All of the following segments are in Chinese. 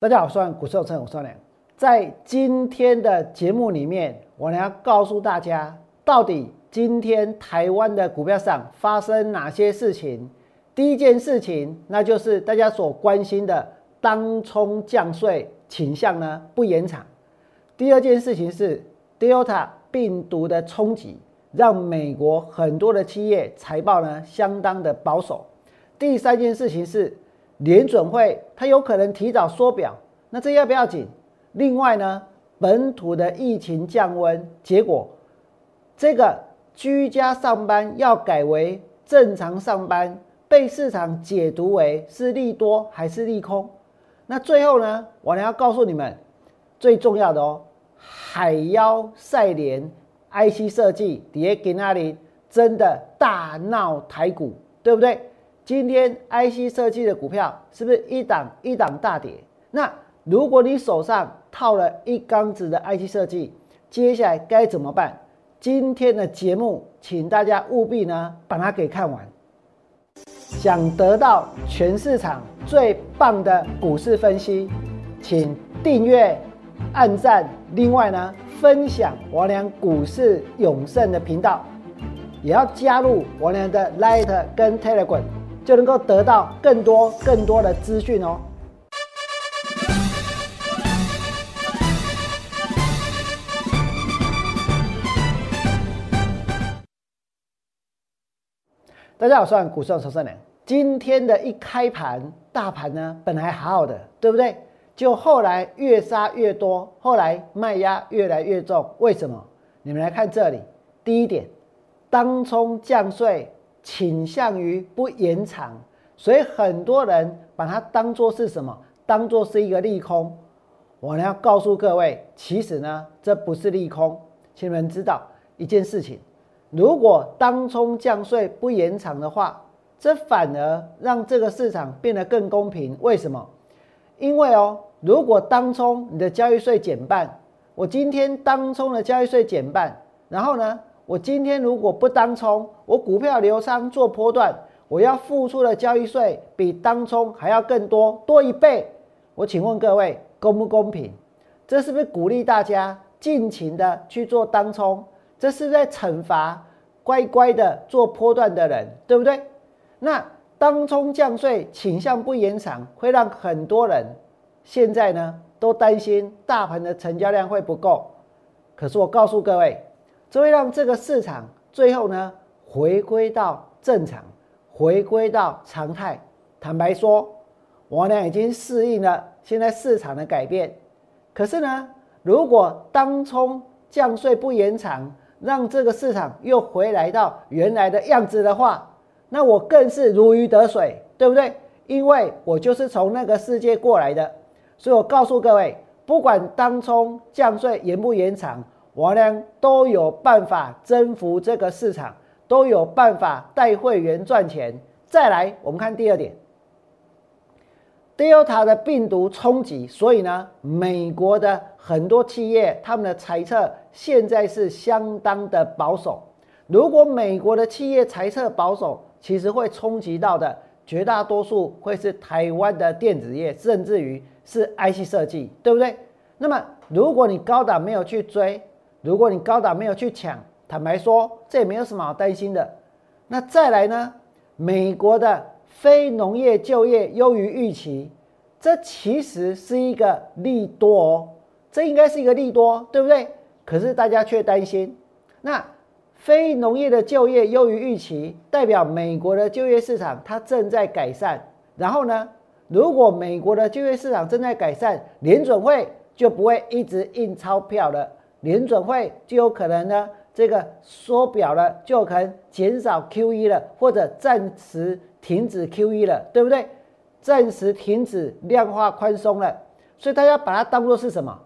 大家好，我是股市有称，我是良。在今天的节目里面，我要告诉大家，到底今天台湾的股票上发生哪些事情。第一件事情，那就是大家所关心的当冲降税倾向呢不延长。第二件事情是 Delta 病毒的冲击，让美国很多的企业财报呢相当的保守。第三件事情是。联准会它有可能提早缩表，那这要不要紧？另外呢，本土的疫情降温，结果这个居家上班要改为正常上班，被市场解读为是利多还是利空？那最后呢，我呢要告诉你们最重要的哦，海妖赛联 IC 设计跌给那里真的大闹台股，对不对？今天 IC 设计的股票是不是一档一档大跌？那如果你手上套了一缸子的 IC 设计，接下来该怎么办？今天的节目，请大家务必呢把它给看完。想得到全市场最棒的股市分析，请订阅、按赞，另外呢分享王良股市永胜的频道，也要加入王良的 Light 跟 Telegram。就能够得到更多更多的资讯哦。大家好，我是股市陈胜良。今天的一开盘，大盘呢本来好好的，对不对？就后来越杀越多，后来卖压越来越重。为什么？你们来看这里，第一点，当冲降税。倾向于不延长，所以很多人把它当做是什么？当做是一个利空。我呢要告诉各位，其实呢这不是利空。请你们知道一件事情：如果当冲降税不延长的话，这反而让这个市场变得更公平。为什么？因为哦，如果当冲你的交易税减半，我今天当冲的交易税减半，然后呢？我今天如果不当冲，我股票流仓做波段，我要付出的交易税比当冲还要更多，多一倍。我请问各位，公不公平？这是不是鼓励大家尽情的去做当冲？这是在惩罚乖乖的做波段的人，对不对？那当冲降税倾向不延长，会让很多人现在呢都担心大盘的成交量会不够。可是我告诉各位。这会让这个市场最后呢回归到正常，回归到常态。坦白说，我俩已经适应了现在市场的改变。可是呢，如果当冲降税不延长，让这个市场又回来到原来的样子的话，那我更是如鱼得水，对不对？因为我就是从那个世界过来的，所以我告诉各位，不管当冲降税延不延长。我呢都有办法征服这个市场，都有办法带会员赚钱。再来，我们看第二点，Delta 的病毒冲击，所以呢，美国的很多企业他们的猜测现在是相当的保守。如果美国的企业猜测保守，其实会冲击到的绝大多数会是台湾的电子业，甚至于是 IC 设计，对不对？那么，如果你高档没有去追，如果你高档没有去抢，坦白说，这也没有什么好担心的。那再来呢？美国的非农业就业优于预期，这其实是一个利多哦，这应该是一个利多，对不对？可是大家却担心，那非农业的就业优于预期，代表美国的就业市场它正在改善。然后呢，如果美国的就业市场正在改善，联准会就不会一直印钞票了。联准会就有可能呢，这个缩表了，就可能减少 QE 了，或者暂时停止 QE 了，对不对？暂时停止量化宽松了，所以大家把它当做是什么？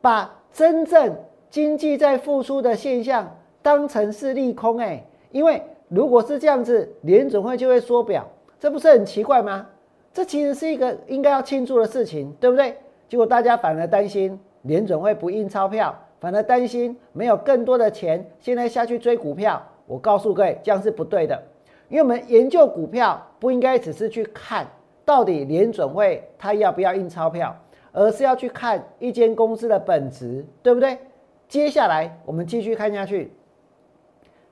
把真正经济在复苏的现象当成是利空哎，因为如果是这样子，联准会就会缩表，这不是很奇怪吗？这其实是一个应该要庆祝的事情，对不对？结果大家反而担心联准会不印钞票。反而担心没有更多的钱，现在下去追股票。我告诉各位，这样是不对的。因为我们研究股票，不应该只是去看到底联准会它要不要印钞票，而是要去看一间公司的本质，对不对？接下来我们继续看下去，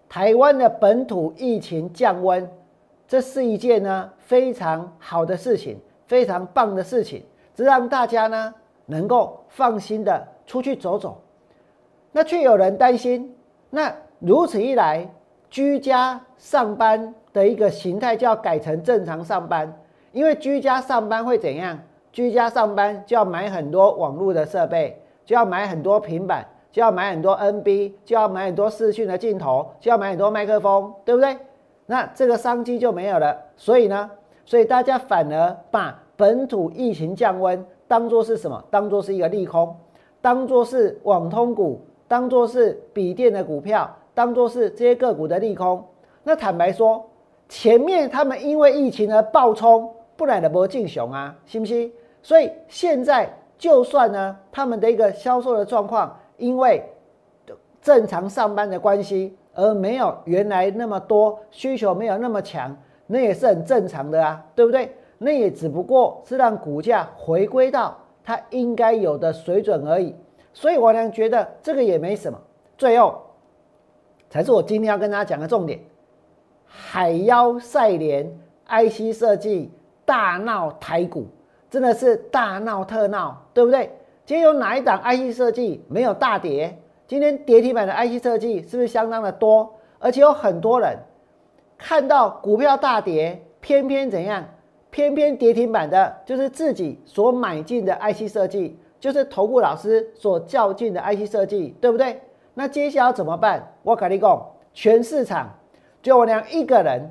台湾的本土疫情降温，这是一件呢非常好的事情，非常棒的事情，这让大家呢能够放心的出去走走。那却有人担心，那如此一来，居家上班的一个形态就要改成正常上班，因为居家上班会怎样？居家上班就要买很多网络的设备，就要买很多平板，就要买很多 NB，就要买很多视讯的镜头，就要买很多麦克风，对不对？那这个商机就没有了。所以呢，所以大家反而把本土疫情降温当做是什么？当做是一个利空，当做是网通股。当做是笔电的股票，当做是这些个股的利空。那坦白说，前面他们因为疫情而暴冲，不然的不进雄啊，信不信？所以现在就算呢，他们的一个销售的状况，因为正常上班的关系，而没有原来那么多需求，没有那么强，那也是很正常的啊，对不对？那也只不过是让股价回归到它应该有的水准而已。所以我呢觉得这个也没什么，最后才是我今天要跟大家讲的重点。海妖赛联 IC 设计大闹台股，真的是大闹特闹，对不对？今天有哪一档 IC 设计没有大跌？今天跌停板的 IC 设计是不是相当的多？而且有很多人看到股票大跌，偏偏怎样？偏偏跌停板的就是自己所买进的 IC 设计。就是投顾老师所较劲的 IC 设计，对不对？那接下来怎么办？我跟你讲，全市场就我娘一个人，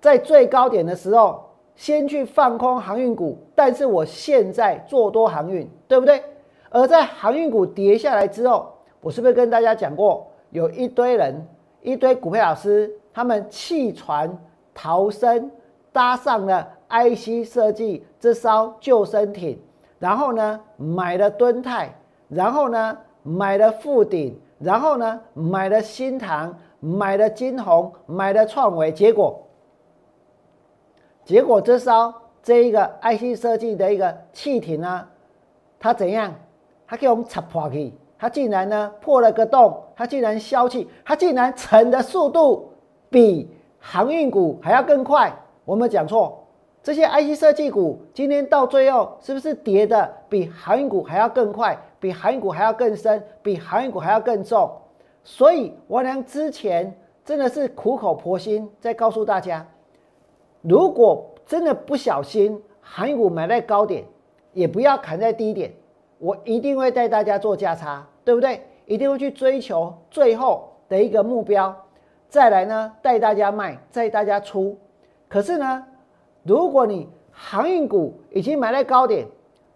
在最高点的时候先去放空航运股，但是我现在做多航运，对不对？而在航运股跌下来之后，我是不是跟大家讲过，有一堆人，一堆股票老师，他们弃船逃生，搭上了 IC 设计这艘救生艇。然后呢，买了敦泰，然后呢，买了富鼎，然后呢，买了新唐，买了金鸿，买了创维，结果，结果这艘这一个 IC 设计的一个汽艇呢，它怎样？它给我们插破去，它竟然呢破了个洞，它竟然消气，它竟然沉的速度比航运股还要更快，我们讲错。这些 IC 设计股今天到最后是不是跌的比航运股还要更快，比航运股还要更深，比航运股还要更重？所以我娘之前真的是苦口婆心在告诉大家，如果真的不小心航运股买在高点，也不要砍在低点，我一定会带大家做价差，对不对？一定会去追求最后的一个目标，再来呢带大家卖，带大家出。可是呢？如果你航运股已经买在高点，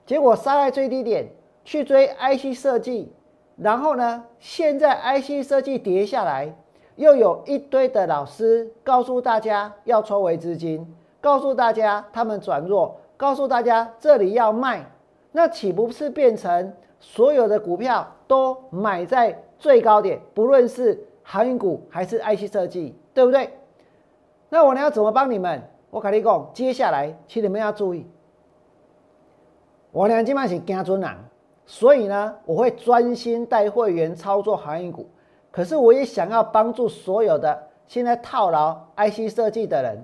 结果杀在最低点去追 IC 设计，然后呢，现在 IC 设计跌下来，又有一堆的老师告诉大家要抽回资金，告诉大家他们转弱，告诉大家这里要卖，那岂不是变成所有的股票都买在最高点，不论是航运股还是 IC 设计，对不对？那我呢要怎么帮你们？我跟你讲，接下来请你们要注意，我俩今晚是惊准人，所以呢，我会专心带会员操作航运股。可是我也想要帮助所有的现在套牢 IC 设计的人，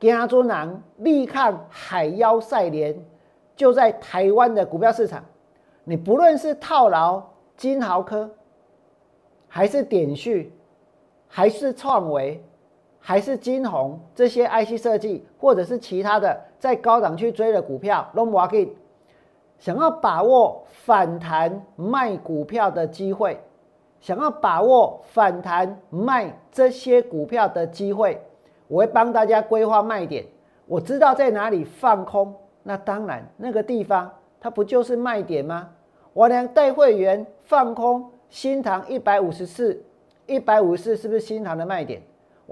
惊准人力抗海妖赛联，就在台湾的股票市场，你不论是套牢金豪科，还是点序，还是创维。还是金红这些 IC 设计，或者是其他的在高档去追的股票，long market，想要把握反弹卖股票的机会，想要把握反弹卖这些股票的机会，我会帮大家规划卖点。我知道在哪里放空，那当然那个地方它不就是卖点吗？我俩带会员放空新塘一百五十四，一百五十四是不是新塘的卖点？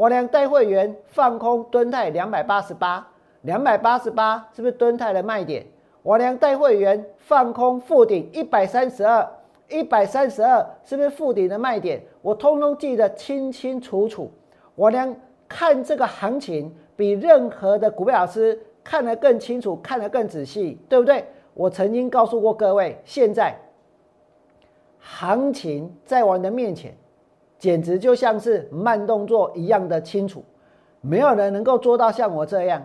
我俩带会员放空敦泰两百八十八，两百八十八是不是敦泰的卖点？我俩带会员放空富顶一百三十二，一百三十二是不是富顶的卖点？我通通记得清清楚楚。我俩看这个行情比任何的股票老师看得更清楚，看得更仔细，对不对？我曾经告诉过各位，现在行情在我的面前，简直就像是慢动作一样的清楚，没有人能够做到像我这样。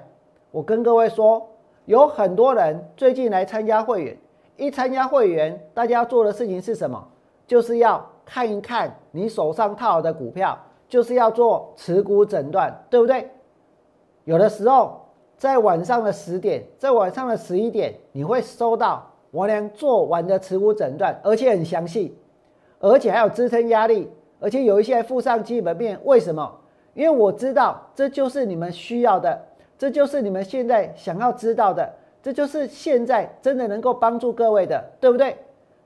我跟各位说，有很多人最近来参加会员，一参加会员，大家做的事情是什么？就是要看一看你手上套好的股票，就是要做持股诊断，对不对？有的时候。在晚上的十点，在晚上的十一点，你会收到我俩做完的持股诊断，而且很详细，而且还有支撑压力，而且有一些附上基本面。为什么？因为我知道这就是你们需要的，这就是你们现在想要知道的，这就是现在真的能够帮助各位的，对不对？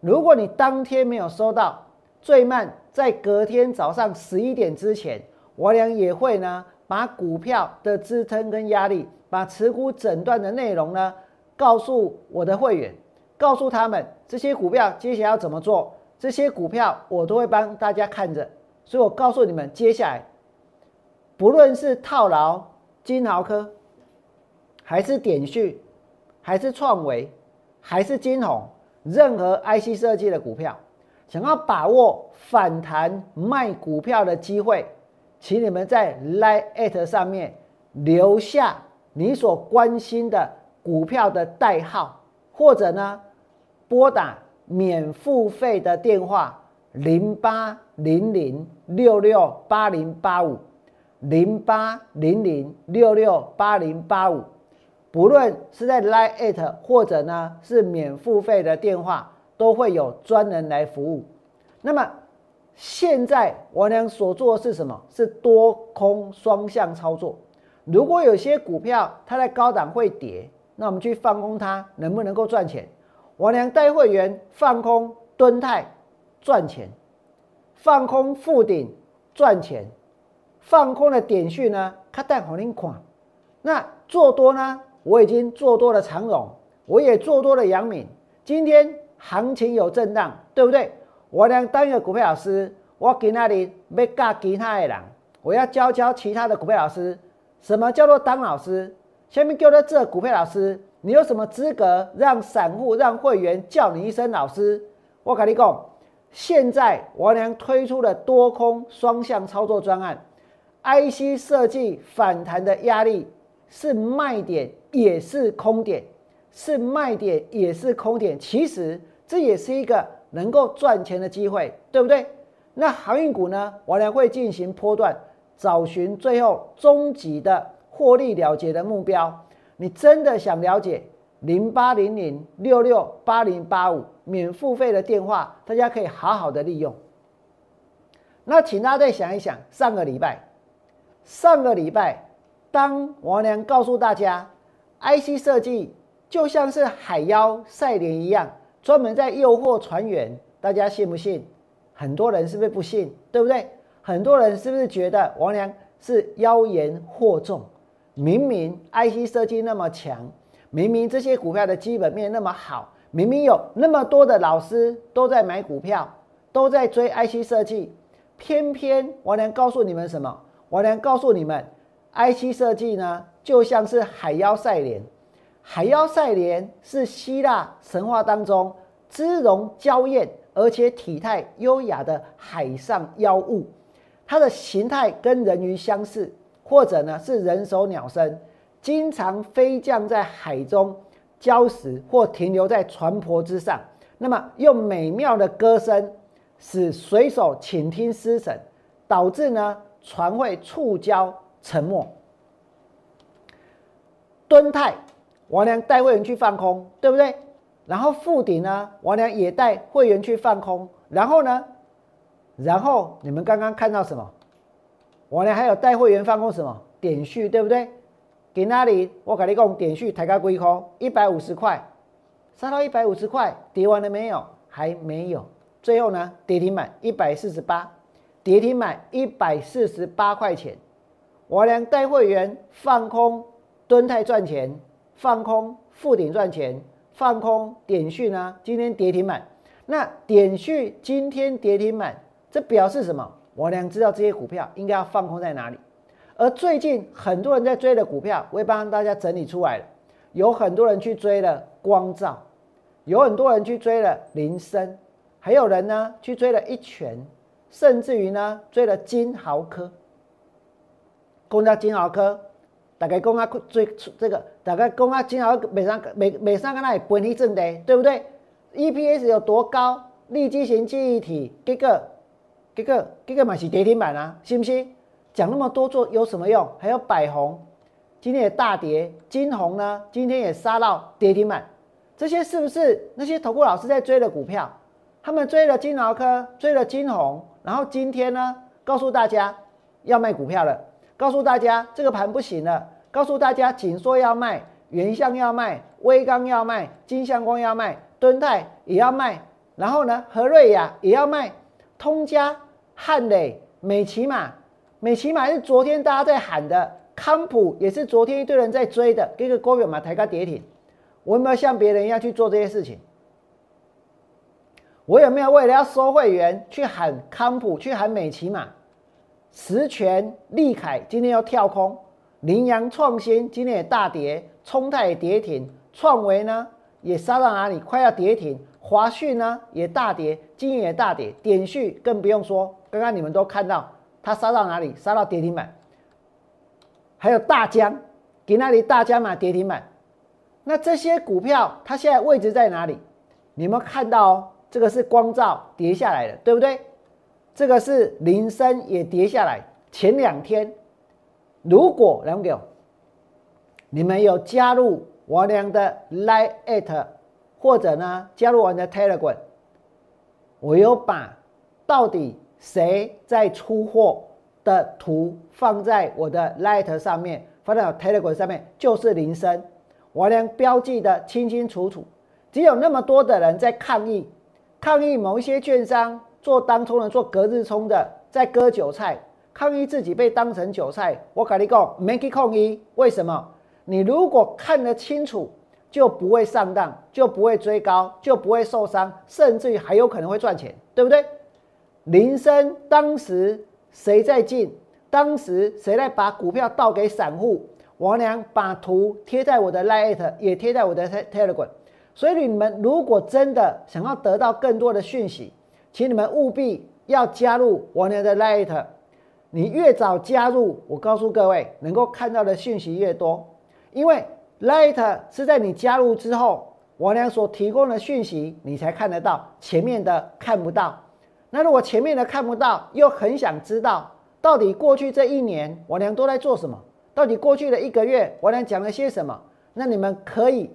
如果你当天没有收到，最慢在隔天早上十一点之前，我俩也会呢把股票的支撑跟压力。把持股诊断的内容呢，告诉我的会员，告诉他们这些股票接下来要怎么做，这些股票我都会帮大家看着。所以我告诉你们，接下来不论是套牢金豪科，还是点序，还是创维，还是金鸿，任何 IC 设计的股票，想要把握反弹卖股票的机会，请你们在 Line@ at 上面留下。你所关心的股票的代号，或者呢，拨打免付费的电话零八零零六六八零八五零八零零六六八零八五，不论是在 Line 或者呢是免付费的电话，都会有专人来服务。那么现在我俩所做的是什么？是多空双向操作。如果有些股票它在高档会跌，那我们去放空它，能不能够赚钱？我俩带会员放空敦泰赚钱，放空富鼎赚钱，放空的点序呢？它带好您款。那做多呢？我已经做多了长荣，我也做多了阳敏。今天行情有震荡，对不对？我俩当一个股票老师，我给那里要教其他的人，我要教教其他的股票老师。什么叫做当老师？下面叫做这股票老师，你有什么资格让散户、让会员叫你一声老师？我跟你讲，现在王良推出了多空双向操作专案，IC 设计反弹的压力是卖点，也是空点，是卖点，也是空点。其实这也是一个能够赚钱的机会，对不对？那航运股呢？王良会进行波段。找寻最后终极的获利了结的目标，你真的想了解零八零零六六八零八五免付费的电话，大家可以好好的利用。那请大家再想一想，上个礼拜，上个礼拜，当王良告诉大家，IC 设计就像是海妖赛莲一样，专门在诱惑船员，大家信不信？很多人是不是不信？对不对？很多人是不是觉得王良是妖言惑众？明明 IC 设计那么强，明明这些股票的基本面那么好，明明有那么多的老师都在买股票，都在追 IC 设计，偏偏王良告诉你们什么？王良告诉你们，IC 设计呢就像是海妖赛莲。海妖赛莲是希腊神话当中姿容娇艳而且体态优雅的海上妖物。它的形态跟人鱼相似，或者呢是人首鸟身，经常飞降在海中礁石或停留在船舶之上。那么用美妙的歌声使水手倾听失神，导致呢船会触礁沉没。敦泰，王良带会员去放空，对不对？然后富鼎呢，王良也带会员去放空，然后呢？然后你们刚刚看到什么？我呢还有带会员放空什么点序，对不对？给那里？我跟你讲，点序抬高归空一百五十块，杀到一百五十块，跌完了没有？还没有。最后呢，跌停板一百四十八，跌停板一百四十八块钱。我俩带会员放空蹲泰赚钱，放空富顶赚钱，放空点序呢？今天跌停板。那点序今天跌停板。这表示什么？我俩知道这些股票应该要放空在哪里。而最近很多人在追的股票，我也帮大家整理出来了。有很多人去追了光照，有很多人去追了林森，还有人呢去追了一拳，甚至于呢追了金豪科。公家金豪科，大概公家追这个，大概公家金豪每三每每三个那里分一正的，对不对？EPS 有多高？立基型记忆体，这个这个这个嘛是跌停板啊，信不信？讲那么多做有什么用？还有百红，今天也大跌，金红呢今天也杀到跌停板，这些是不是那些投顾老师在追的股票？他们追了金豪科，追了金红，然后今天呢告诉大家要卖股票了。告诉大家这个盘不行了，告诉大家紧缩要卖，原相要卖，微钢要卖，金相光要卖，敦泰也要卖，然后呢，和瑞亚也要卖，通家、汉磊、美骑马，美骑马是昨天大家在喊的，康普也是昨天一堆人在追的，这个高表嘛抬高跌停，我有没有像别人一样去做这些事情？我有没有为了要收会员去喊康普，去喊美骑马？实权利凯今天要跳空，羚羊创新今天也大跌，冲泰也跌停，创维呢也杀到哪里？快要跌停。华讯呢也大跌，金也大跌，点序更不用说，刚刚你们都看到它杀到哪里？杀到跌停板。还有大江，给那里大江嘛跌停板。那这些股票它现在位置在哪里？你们看到哦，这个是光照跌下来的，对不对？这个是铃声也跌下来。前两天，如果两个你们有加入王良的 Line at，或者呢加入我的 Telegram，我有把到底谁在出货的图放在我的 Light 上面，放在 Telegram 上面，就是铃声，王良标记的清清楚楚。只有那么多的人在抗议，抗议某一些券商。做当冲的，做隔日冲的，在割韭菜，抗议自己被当成韭菜。我跟你讲，make 抗议，为什么？你如果看得清楚，就不会上当，就不会追高，就不会受伤，甚至于还有可能会赚钱，对不对？铃声当时谁在进？当时谁在把股票倒给散户？王良把图贴在我的 Lite，也贴在我的 Telegram。所以你们如果真的想要得到更多的讯息，请你们务必要加入王良的 Light，你越早加入，我告诉各位，能够看到的讯息越多。因为 Light 是在你加入之后，王良所提供的讯息你才看得到，前面的看不到。那如果前面的看不到，又很想知道到底过去这一年王良都在做什么，到底过去的一个月王良讲了些什么，那你们可以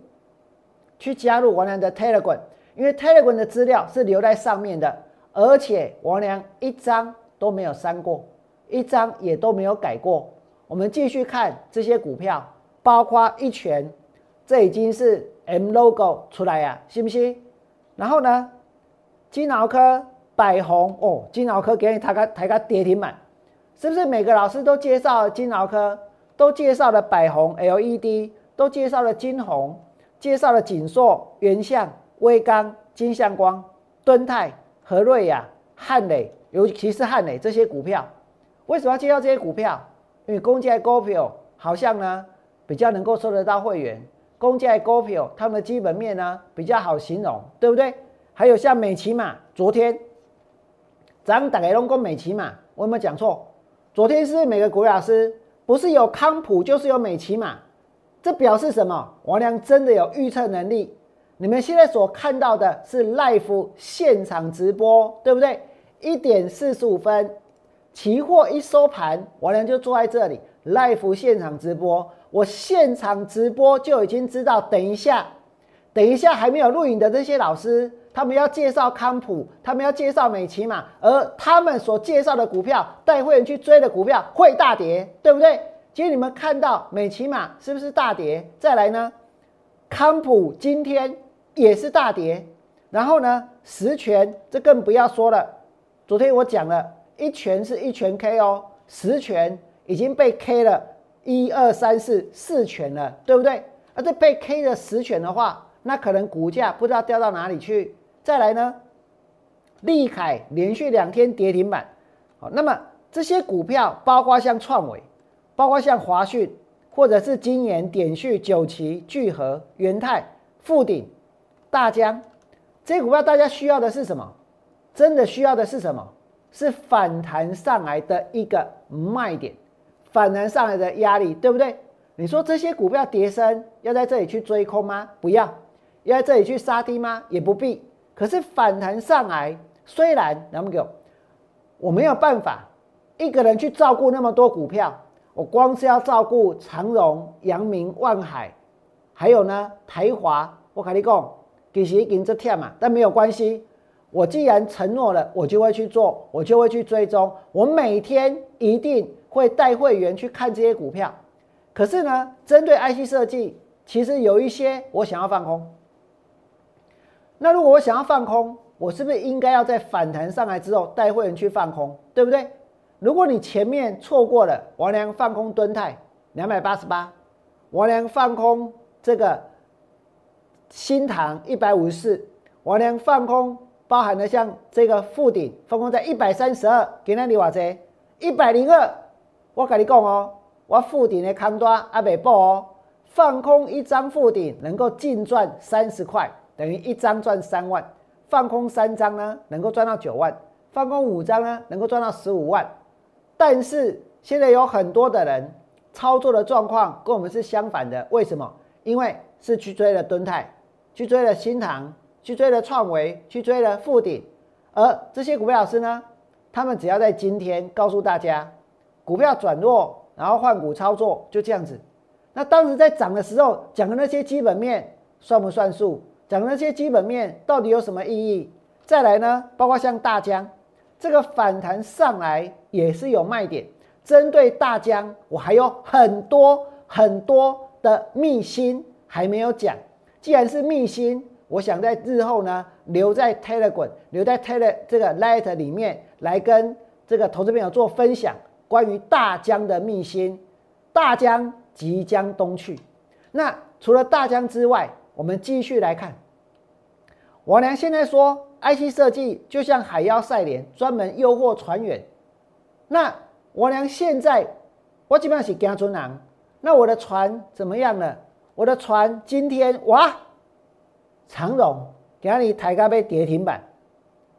去加入王良的 Telegram。因为 Telegram 的资料是留在上面的，而且王良一张都没有删过，一张也都没有改过。我们继续看这些股票，包括一拳，这已经是 M logo 出来呀，信不信？然后呢，金脑科、百宏哦，金脑科给你抬个抬个跌停板，是不是每个老师都介绍金脑科，都介绍了百宏 LED，都介绍了金红，介绍了锦硕、原相。威刚、金相光、敦泰、和瑞呀、汉磊，尤其是汉磊这些股票，为什么要介绍这些股票？因为公家股票好像呢比较能够收得到会员，公家股票他们的基本面呢比较好形容，对不对？还有像美骑马，昨天咱打开龙宫美骑马，我有没有讲错？昨天是每个股老师不是有康普就是有美骑马，这表示什么？王良真的有预测能力。你们现在所看到的是 l i f e 现场直播，对不对？一点四十五分，期货一收盘，王良就坐在这里 l i f e 现场直播。我现场直播就已经知道，等一下，等一下还没有录影的这些老师，他们要介绍康普，他们要介绍美骑马，而他们所介绍的股票，带会员去追的股票会大跌，对不对？今天你们看到美骑马是不是大跌？再来呢，康普今天。也是大跌，然后呢，十全这更不要说了。昨天我讲了一拳是一拳 K 哦，十拳已经被 K 了，一二三四四拳了，对不对？而这被 K 的十拳的话，那可能股价不知道掉到哪里去。再来呢，利凯连续两天跌停板，好，那么这些股票包括像创伟，包括像华讯，或者是金研、点旭、九旗、聚合、元泰、富鼎。大疆这些股票，大家需要的是什么？真的需要的是什么？是反弹上来的一个卖点，反弹上来的压力，对不对？你说这些股票跌升，要在这里去追空吗？不要，要在这里去杀低吗？也不必。可是反弹上来，虽然那么久，我没有办法一个人去照顾那么多股票，我光是要照顾长荣、阳明、万海，还有呢台华，我跟你讲，其实已经这天嘛，但没有关系。我既然承诺了，我就会去做，我就会去追踪。我每天一定会带会员去看这些股票。可是呢，针对 IC 设计，其实有一些我想要放空。那如果我想要放空，我是不是应该要在反弹上来之后带会员去放空，对不对？如果你前面错过了王良放空吨泰两百八十八，王良放空这个新塘一百五十四，王良放空。包含了像这个附顶放空在一百三十二，给那里话这一百零二，我跟你讲哦，我附顶的康多阿北报哦，放空一张附顶能够净赚三十块，等于一张赚三万；放空三张呢，能够赚到九万；放空五张呢，能够赚到十五万。但是现在有很多的人操作的状况跟我们是相反的，为什么？因为是去追了敦泰，去追了新塘。去追了创维，去追了富鼎，而这些股票老师呢，他们只要在今天告诉大家，股票转弱，然后换股操作，就这样子。那当时在涨的时候讲的那些基本面算不算数？讲那些基本面到底有什么意义？再来呢，包括像大疆这个反弹上来也是有卖点。针对大疆，我还有很多很多的秘辛还没有讲。既然是秘辛。我想在日后呢，留在 Telegram，留在 Tele 这个 Light 里面来跟这个投资朋友做分享，关于大疆的秘辛。大疆即将东去，那除了大疆之外，我们继续来看。王良现在说，IC 设计就像海妖赛莲，专门诱惑船员。那王良现在，我基本上是跟船人，那我的船怎么样了？我的船今天哇！长荣今日抬高被跌停板，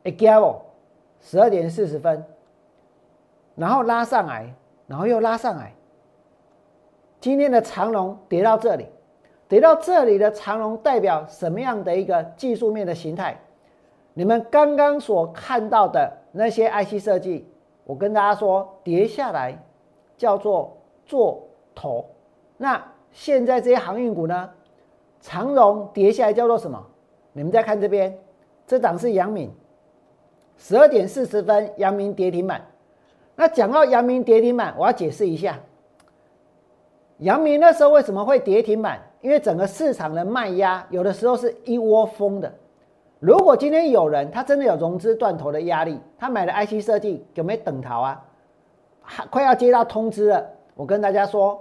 一加哦，十二点四十分，然后拉上来，然后又拉上来。今天的长龙跌到这里，跌到这里的长龙代表什么样的一个技术面的形态？你们刚刚所看到的那些 IC 设计，我跟大家说，跌下来叫做做头。那现在这些航运股呢？长荣跌下来叫做什么？你们再看这边，这档是阳明，十二点四十分，阳明跌停板。那讲到阳明跌停板，我要解释一下，阳明那时候为什么会跌停板？因为整个市场的卖压，有的时候是一窝蜂的。如果今天有人他真的有融资断头的压力，他买了 IC 设计，有没有等逃啊？还快要接到通知了，我跟大家说，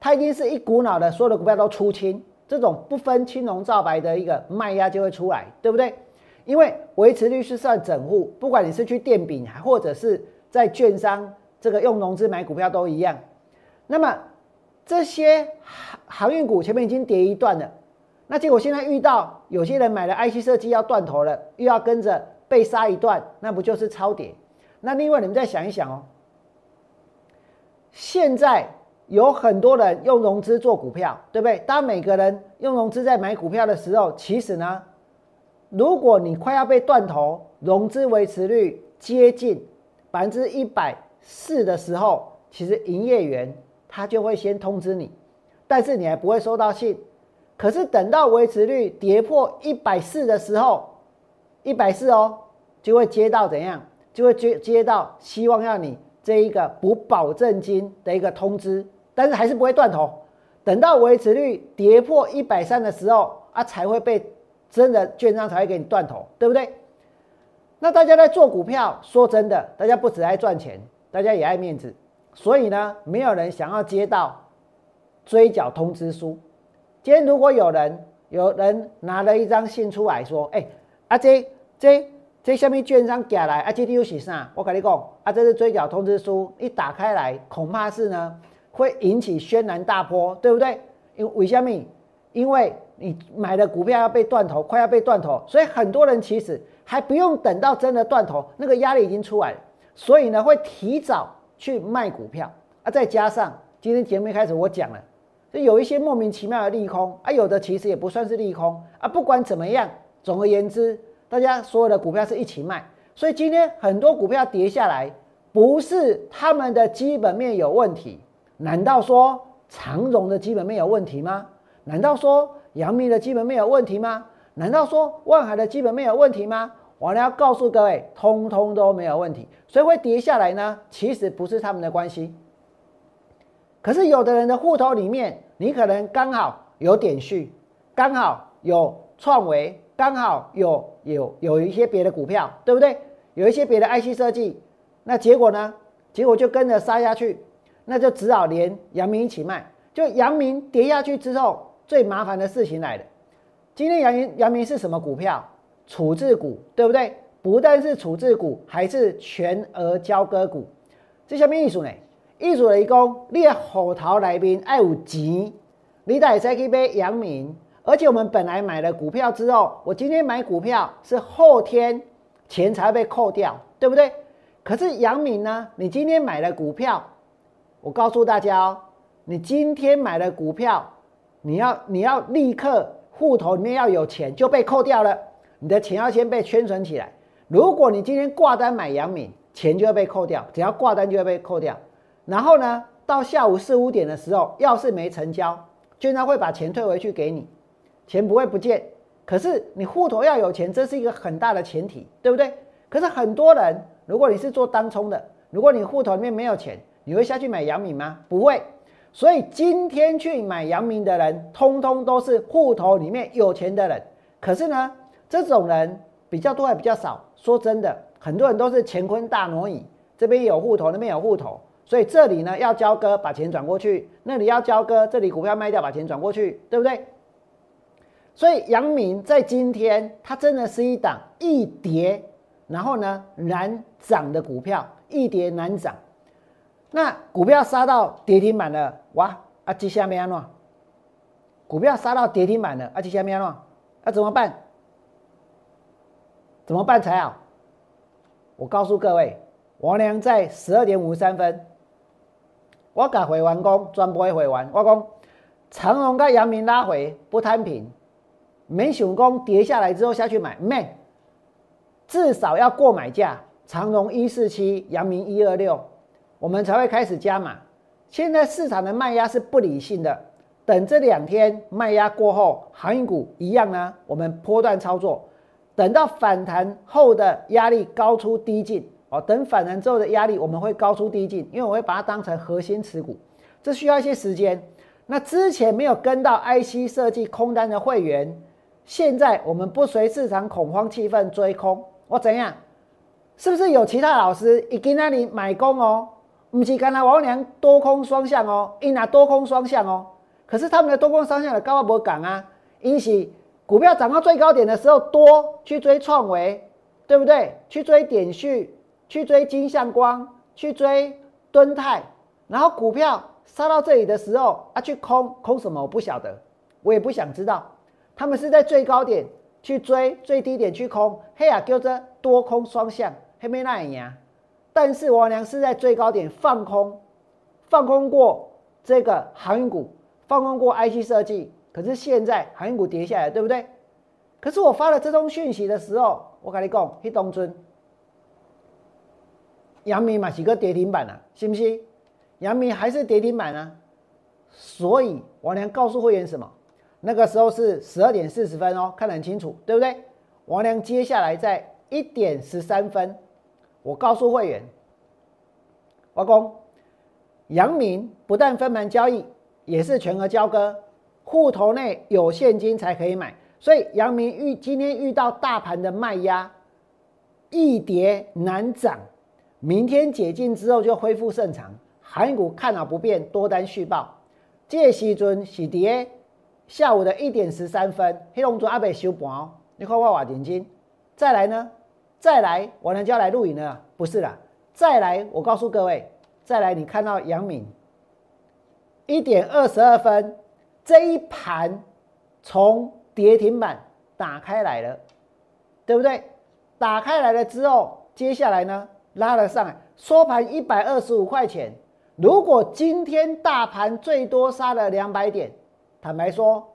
他已经是一股脑的，所有的股票都出清。这种不分青红皂白的一个卖压就会出来，对不对？因为维持率是算整户，不管你是去电饼，或者是在券商这个用融资买股票都一样。那么这些航航运股前面已经跌一段了，那结果现在遇到有些人买了 IC 设计要断头了，又要跟着被杀一段，那不就是超跌？那另外你们再想一想哦，现在。有很多人用融资做股票，对不对？当每个人用融资在买股票的时候，其实呢，如果你快要被断头，融资维持率接近百分之一百四的时候，其实营业员他就会先通知你，但是你还不会收到信。可是等到维持率跌破一百四的时候，一百四哦，就会接到怎样？就会接接到希望要你这一个补保证金的一个通知。但是还是不会断头，等到维持率跌破一百三的时候啊，才会被真的券商才会给你断头，对不对？那大家在做股票，说真的，大家不只爱赚钱，大家也爱面子，所以呢，没有人想要接到追缴通知书。今天如果有人有人拿了一张信出来说，哎，啊这这这下面券商寄来，啊这里又是啥？我跟你讲，啊这是追缴通知书，一打开来，恐怕是呢。会引起轩然大波，对不对？因为为什么？因为你买的股票要被断头，快要被断头，所以很多人其实还不用等到真的断头，那个压力已经出来了，所以呢会提早去卖股票啊。再加上今天节目开始我讲了，就有一些莫名其妙的利空啊，有的其实也不算是利空啊。不管怎么样，总而言之，大家所有的股票是一起卖，所以今天很多股票跌下来，不是他们的基本面有问题，难道说长荣的基本面有问题吗？难道说杨幂的基本面有问题吗？难道说万海的基本面有问题吗？我呢要告诉各位，通通都没有问题。所以会跌下来呢？其实不是他们的关系。可是有的人的户头里面，你可能刚好有点序，刚好有创维，刚好有有有一些别的股票，对不对？有一些别的 IC 设计，那结果呢？结果就跟着杀下去，那就只好连阳明一起卖。就阳明跌下去之后。最麻烦的事情来了，今天阳明阳明是什么股票？处置股，对不对？不但是处置股，还是全额交割股。这什么意思呢？意思来讲，你后头来宾爱有钱，你得再去买阳明。而且我们本来买了股票之后，我今天买股票是后天钱才被扣掉，对不对？可是阳明呢？你今天买了股票，我告诉大家哦，你今天买了股票。你要你要立刻户头里面要有钱就被扣掉了，你的钱要先被圈存起来。如果你今天挂单买阳明，钱就会被扣掉，只要挂单就会被扣掉。然后呢，到下午四五点的时候，要是没成交，券商会把钱退回去给你，钱不会不见。可是你户头要有钱，这是一个很大的前提，对不对？可是很多人，如果你是做当冲的，如果你户头里面没有钱，你会下去买阳明吗？不会。所以今天去买阳明的人，通通都是户头里面有钱的人。可是呢，这种人比较多还比较少。说真的，很多人都是乾坤大挪移，这边有户头，那边有户头。所以这里呢要交割，把钱转过去；那里要交割，这里股票卖掉，把钱转过去，对不对？所以杨明在今天，他真的是一档易跌，然后呢难涨的股票，易跌难涨。那股票杀到跌停板了，哇！啊，接下面安怎？股票杀到跌停板了，啊，接下面安怎？那怎么办？怎么办才好？我告诉各位，王良在十二点五十三分，我改回完工，专播回完。我讲长荣跟阳明拉回不摊平，没熊工跌下来之后下去买，没，至少要过买价，长荣一四七，阳明一二六。我们才会开始加码。现在市场的卖压是不理性的，等这两天卖压过后，航运股一样呢。我们波段操作，等到反弹后的压力高出低进哦。等反弹之后的压力，我们会高出低进，因为我会把它当成核心持股，这需要一些时间。那之前没有跟到 IC 设计空单的会员，现在我们不随市场恐慌气氛追空，我怎样？是不是有其他老师已经那里买空哦？不是刚才王良多空双向哦，因那多空双向哦，可是他们的多空双向的高阿伯港啊，因此股票涨到最高点的时候多去追创维，对不对？去追点序，去追金相光，去追敦泰，然后股票杀到这里的时候啊，去空空什么？我不晓得，我也不想知道。他们是在最高点去追，最低点去空，嘿呀，叫做多空双向，黑没那样。但是王良是在最高点放空，放空过这个航运股，放空过 IC 设计。可是现在航运股跌下来，对不对？可是我发了这通讯息的时候，我跟你讲，黑东村，阳明嘛是个跌停板啊，信不信？阳明还是跌停板啊。所以王良告诉会员什么？那个时候是十二点四十分哦，看得很清楚，对不对？王良接下来在一点十三分。我告诉会员，王工，阳明不但分盘交易，也是全额交割，户头内有现金才可以买。所以阳明遇今天遇到大盘的卖压，易跌难涨。明天解禁之后就恢复正常。韩股看好不变，多单续报。这时尊是跌，下午的一点十三分，黑龙珠阿北收盘哦。你看我话点金，再来呢？再来，我呢就要来录影了，不是啦。再来，我告诉各位，再来，你看到阳明一点二十二分这一盘从跌停板打开来了，对不对？打开来了之后，接下来呢拉了上来，收盘一百二十五块钱。如果今天大盘最多杀了两百点，坦白说，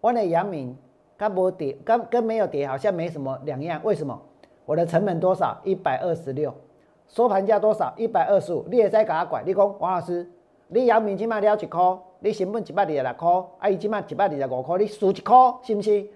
我的阳明跟不跌，跟跟没有跌好像没什么两样。为什么？我的成本多少？一百二十六，收盘价多少？一百二十五。你也在搞他拐？你讲王老师，你阳明起码了一块，你成本一百二十六块，啊，伊起码一百二十五块，你输一块是不是？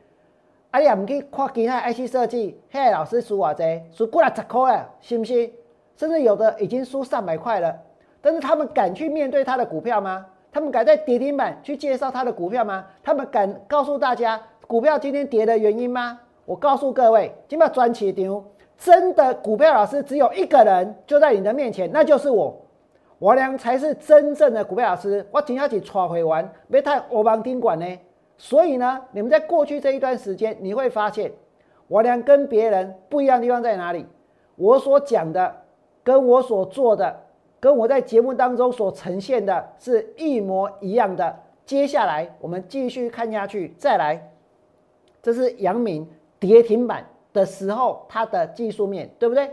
啊，你也唔去看其他 IC 设计，嘿，老师输偌济，输过来十块啊，是不是？甚至有的已经输上百块了，但是他们敢去面对他的股票吗？他们敢在跌停板去介绍他的股票吗？他们敢告诉大家股票今天跌的原因吗？我告诉各位，今麦转起牛，真的股票老师只有一个人就在你的面前，那就是我，我俩才是真正的股票老师。我今下去抓回完，别太欧邦宾馆呢。所以呢，你们在过去这一段时间，你会发现，我俩跟别人不一样的地方在哪里？我所讲的，跟我所做的，跟我在节目当中所呈现的是一模一样的。接下来我们继续看下去，再来，这是阳明跌停板的时候它的技术面对不对？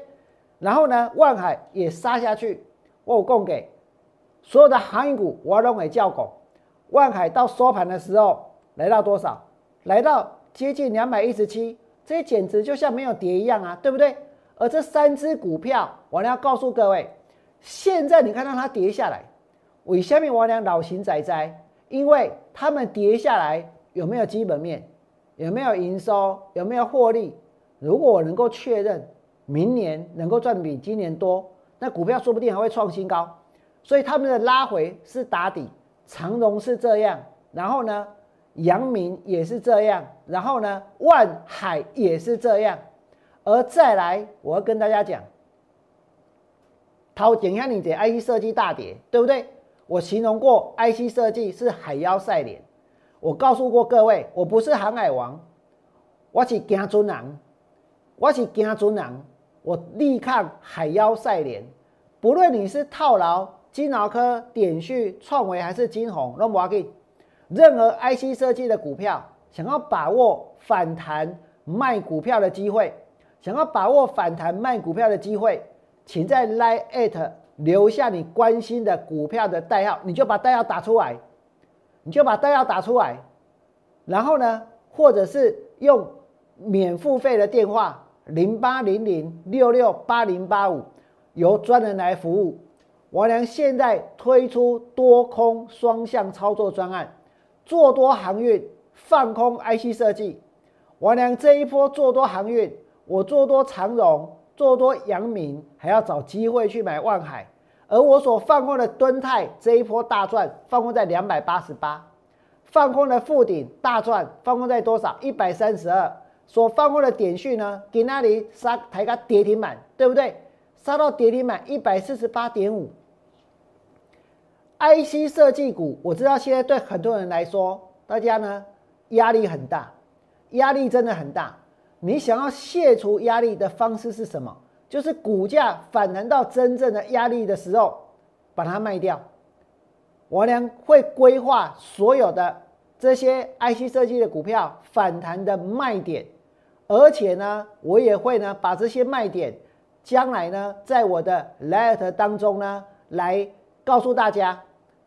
然后呢，万海也杀下去，我有供给所有的航运股，我认为叫狗。万海到收盘的时候。来到多少？来到接近两百一十七，这简直就像没有跌一样啊，对不对？而这三只股票，我要告诉各位，现在你看到它跌下来，为下面我俩老型仔仔，因为他们跌下来有没有基本面，有没有营收，有没有获利？如果我能够确认明年能够赚比今年多，那股票说不定还会创新高。所以他们的拉回是打底，长荣是这样，然后呢？阳明也是这样，然后呢，万海也是这样，而再来，我要跟大家讲，涛点下你的 IC 设计大跌，对不对？我形容过 IC 设计是海妖赛脸，我告诉过各位，我不是航海王，我是惊尊人，我是惊尊人，我力抗海妖赛脸，不论你是套牢金脑科、点序、创维还是金红，都无给。任何 IC 设计的股票，想要把握反弹卖股票的机会，想要把握反弹卖股票的机会，请在 Line at 留下你关心的股票的代号，你就把代号打出来，你就把代号打出来，然后呢，或者是用免付费的电话零八零零六六八零八五，由专人来服务。王良现在推出多空双向操作专案。做多航运，放空 IC 设计。王良这一波做多航运，我做多长荣，做多阳明，还要找机会去买万海。而我所放空的敦泰这一波大赚，放空在两百八十八；放空的富鼎大赚，放空在多少？一百三十二。所放过的点序呢？给那里杀抬个跌停板，对不对？杀到跌停板一百四十八点五。IC 设计股，我知道现在对很多人来说，大家呢压力很大，压力真的很大。你想要卸除压力的方式是什么？就是股价反弹到真正的压力的时候，把它卖掉。我呢会规划所有的这些 IC 设计的股票反弹的卖点，而且呢，我也会呢把这些卖点，将来呢在我的 Letter 当中呢来告诉大家。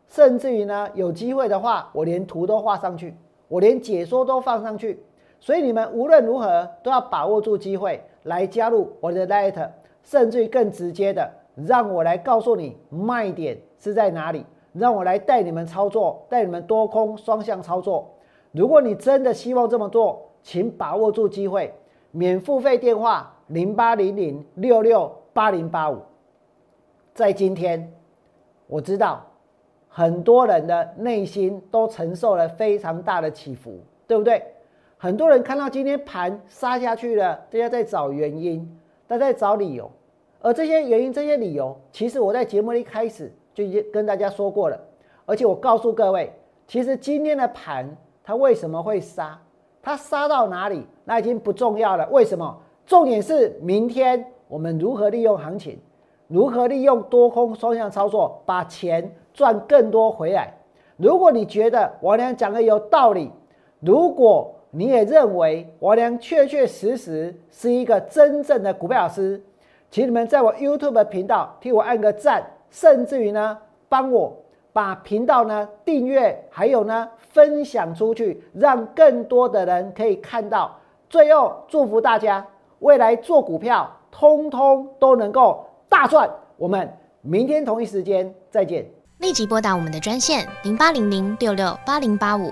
甚至于呢，有机会的话，我连图都画上去，我连解说都放上去。所以你们无论如何都要把握住机会来加入我的 Light，甚至于更直接的，让我来告诉你卖点是在哪里，让我来带你们操作，带你们多空双向操作。如果你真的希望这么做，请把握住机会，免付费电话零八零零六六八零八五。在今天，我知道。很多人的内心都承受了非常大的起伏，对不对？很多人看到今天盘杀下去了，大家在找原因，大家在找理由。而这些原因、这些理由，其实我在节目一开始就已经跟大家说过了。而且我告诉各位，其实今天的盘它为什么会杀？它杀到哪里？那已经不重要了。为什么？重点是明天我们如何利用行情，如何利用多空双向操作，把钱。赚更多回来。如果你觉得我俩讲的有道理，如果你也认为我良确确实实是一个真正的股票老师，请你们在我 YouTube 频道替我按个赞，甚至于呢，帮我把频道呢订阅，还有呢分享出去，让更多的人可以看到。最后祝福大家未来做股票，通通都能够大赚。我们明天同一时间再见。立即拨打我们的专线零八零零六六八零八五。